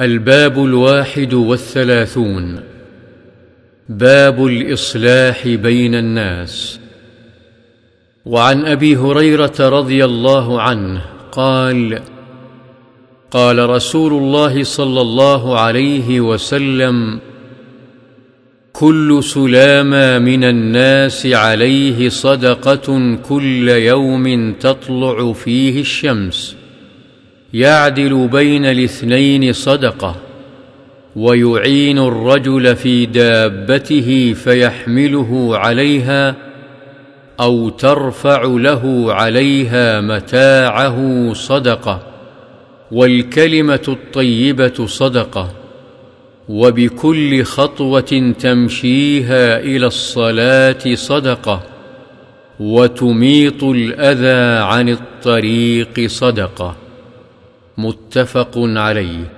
الباب الواحد والثلاثون. باب الإصلاح بين الناس. وعن أبي هريرة رضي الله عنه قال قال رسول الله صلى الله عليه وسلم كل سلامى من الناس عليه صدقة كل يوم تطلع فيه الشمس. يعدل بين الاثنين صدقة ويعين الرجل في دابته فيحمله عليها أو ترفع له عليها متاعه صدقة والكلمة الطيبة صدقة وبكل خطوة تمشيها إلى الصلاة صدقة وتميط الأذى عن الطريق صدقة. متفق عليه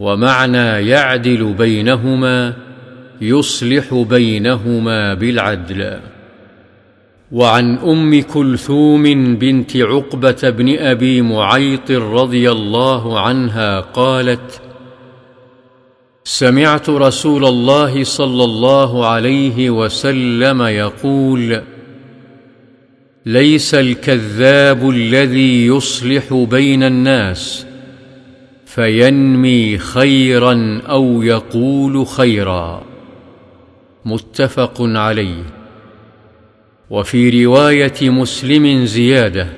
ومعنى يعدل بينهما يصلح بينهما بالعدل. وعن أم كلثوم بنت عقبة بن أبي معيط رضي الله عنها قالت سمعت رسول الله صلى الله عليه وسلم يقول ليس الكذاب الذي يصلح بين الناس فينمي خيرا أو يقول خيرا. متفق عليه. وفي رواية مسلم زيادة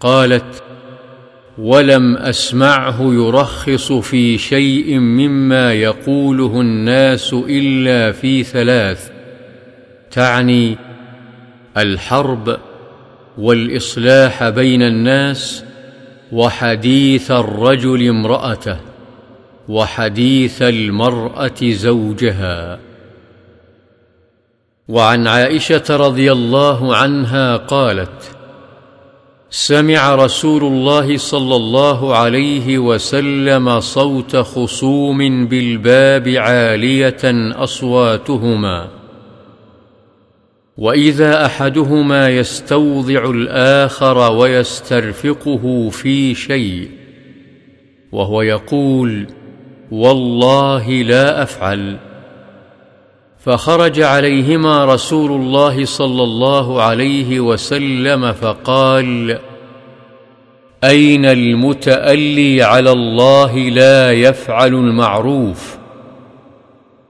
قالت ولم أسمعه يرخص في شيء مما يقوله الناس إلا في ثلاث تعني الحرب والإصلاح بين الناس وحديث الرجل امرأته وحديث المرأة زوجها. وعن عائشة رضي الله عنها قالت سمع رسول الله صلى الله عليه وسلم صوت خصوم بالباب عالية أصواتهما. وإذا أحدهما يستوضع الآخر ويسترفقه في شيء وهو يقول والله لا أفعل. فخرج عليهما رسول الله صلى الله عليه وسلم فقال أين المتألي على الله لا يفعل المعروف؟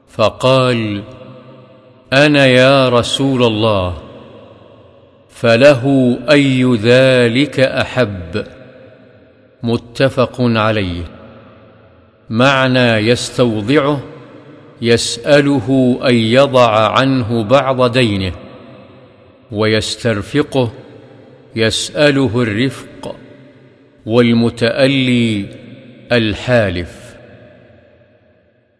فقال أنا يا رسول الله فله أي ذلك أحب. متفق عليه. معنى يستوضعه يسأله أن يضع عنه بعض دينه ويسترفقه يسأله الرفق والمتألي الحالف.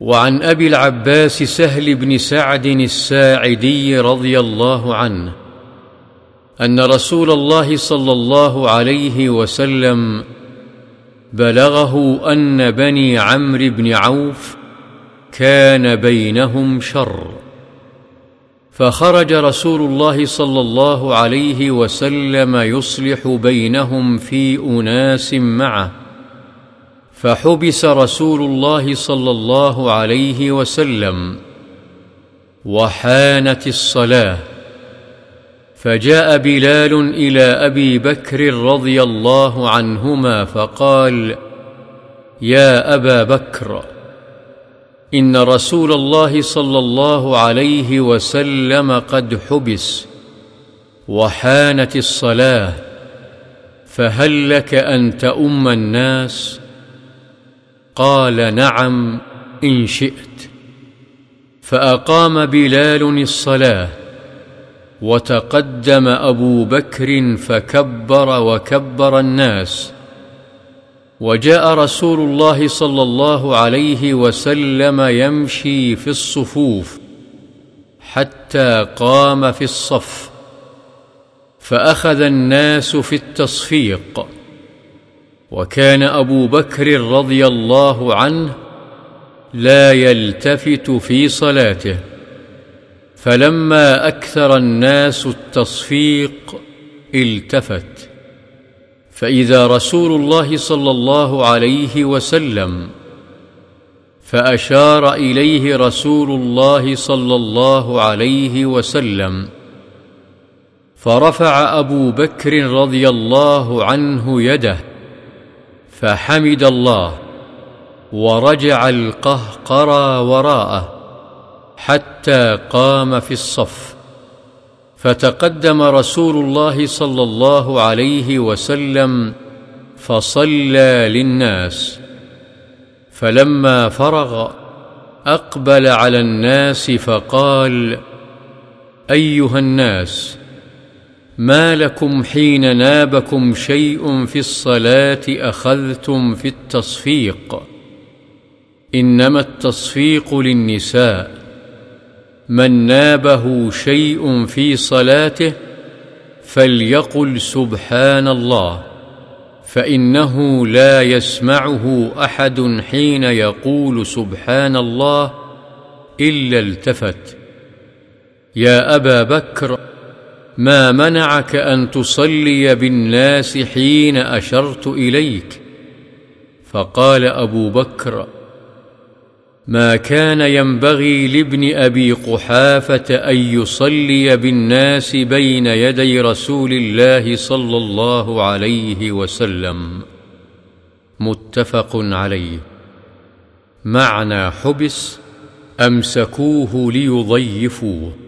وعن أبي العباس سهل بن سعد الساعدي رضي الله عنه أن رسول الله صلى الله عليه وسلم بلغه أن بني عمرو بن عوف كان بينهم شر فخرج رسول الله صلى الله عليه وسلم يصلح بينهم في أناس معه. فحبس رسول الله صلى الله عليه وسلم وحانت الصلاة. فجاء بلال إلى أبي بكر رضي الله عنهما فقال يا أبا بكر إن رسول الله صلى الله عليه وسلم قد حبس وحانت الصلاة فهل لك أن تؤم الناس؟ قال نعم إن شئت. فأقام بلال الصلاة وتقدم أبو بكر فكبر وكبر الناس. وجاء رسول الله صلى الله عليه وسلم يمشي في الصفوف حتى قام في الصف فأخذ الناس في التصفيق. وكان أبو بكر رضي الله عنه لا يلتفت في صلاته فلما أكثر الناس التصفيق التفت. فإذا رسول الله صلى الله عليه وسلم فأشار إليه رسول الله صلى الله عليه وسلم فرفع أبو بكر رضي الله عنه يده فحمد الله ورجع القهقرى وراءه حتى قام في الصف. فتقدم رسول الله صلى الله عليه وسلم فصلى للناس. فلما فرغ أقبل على الناس فقال أيها الناس ما لكم حين نابكم شيء في الصلاة أخذتم في التصفيق. إنما التصفيق للنساء. من نابه شيء في صلاته فليقل سبحان الله فإنه لا يسمعه أحد حين يقول سبحان الله إلا التفت. يا أبا بكر ما منعك أن تصلي بالناس حين أشرت إليك؟ فقال أبو بكر ما كان ينبغي لابن أبي قحافة أن يصلي بالناس بين يدي رسول الله صلى الله عليه وسلم. متفق عليه. معنى حبس أمسكوه ليضيفوه.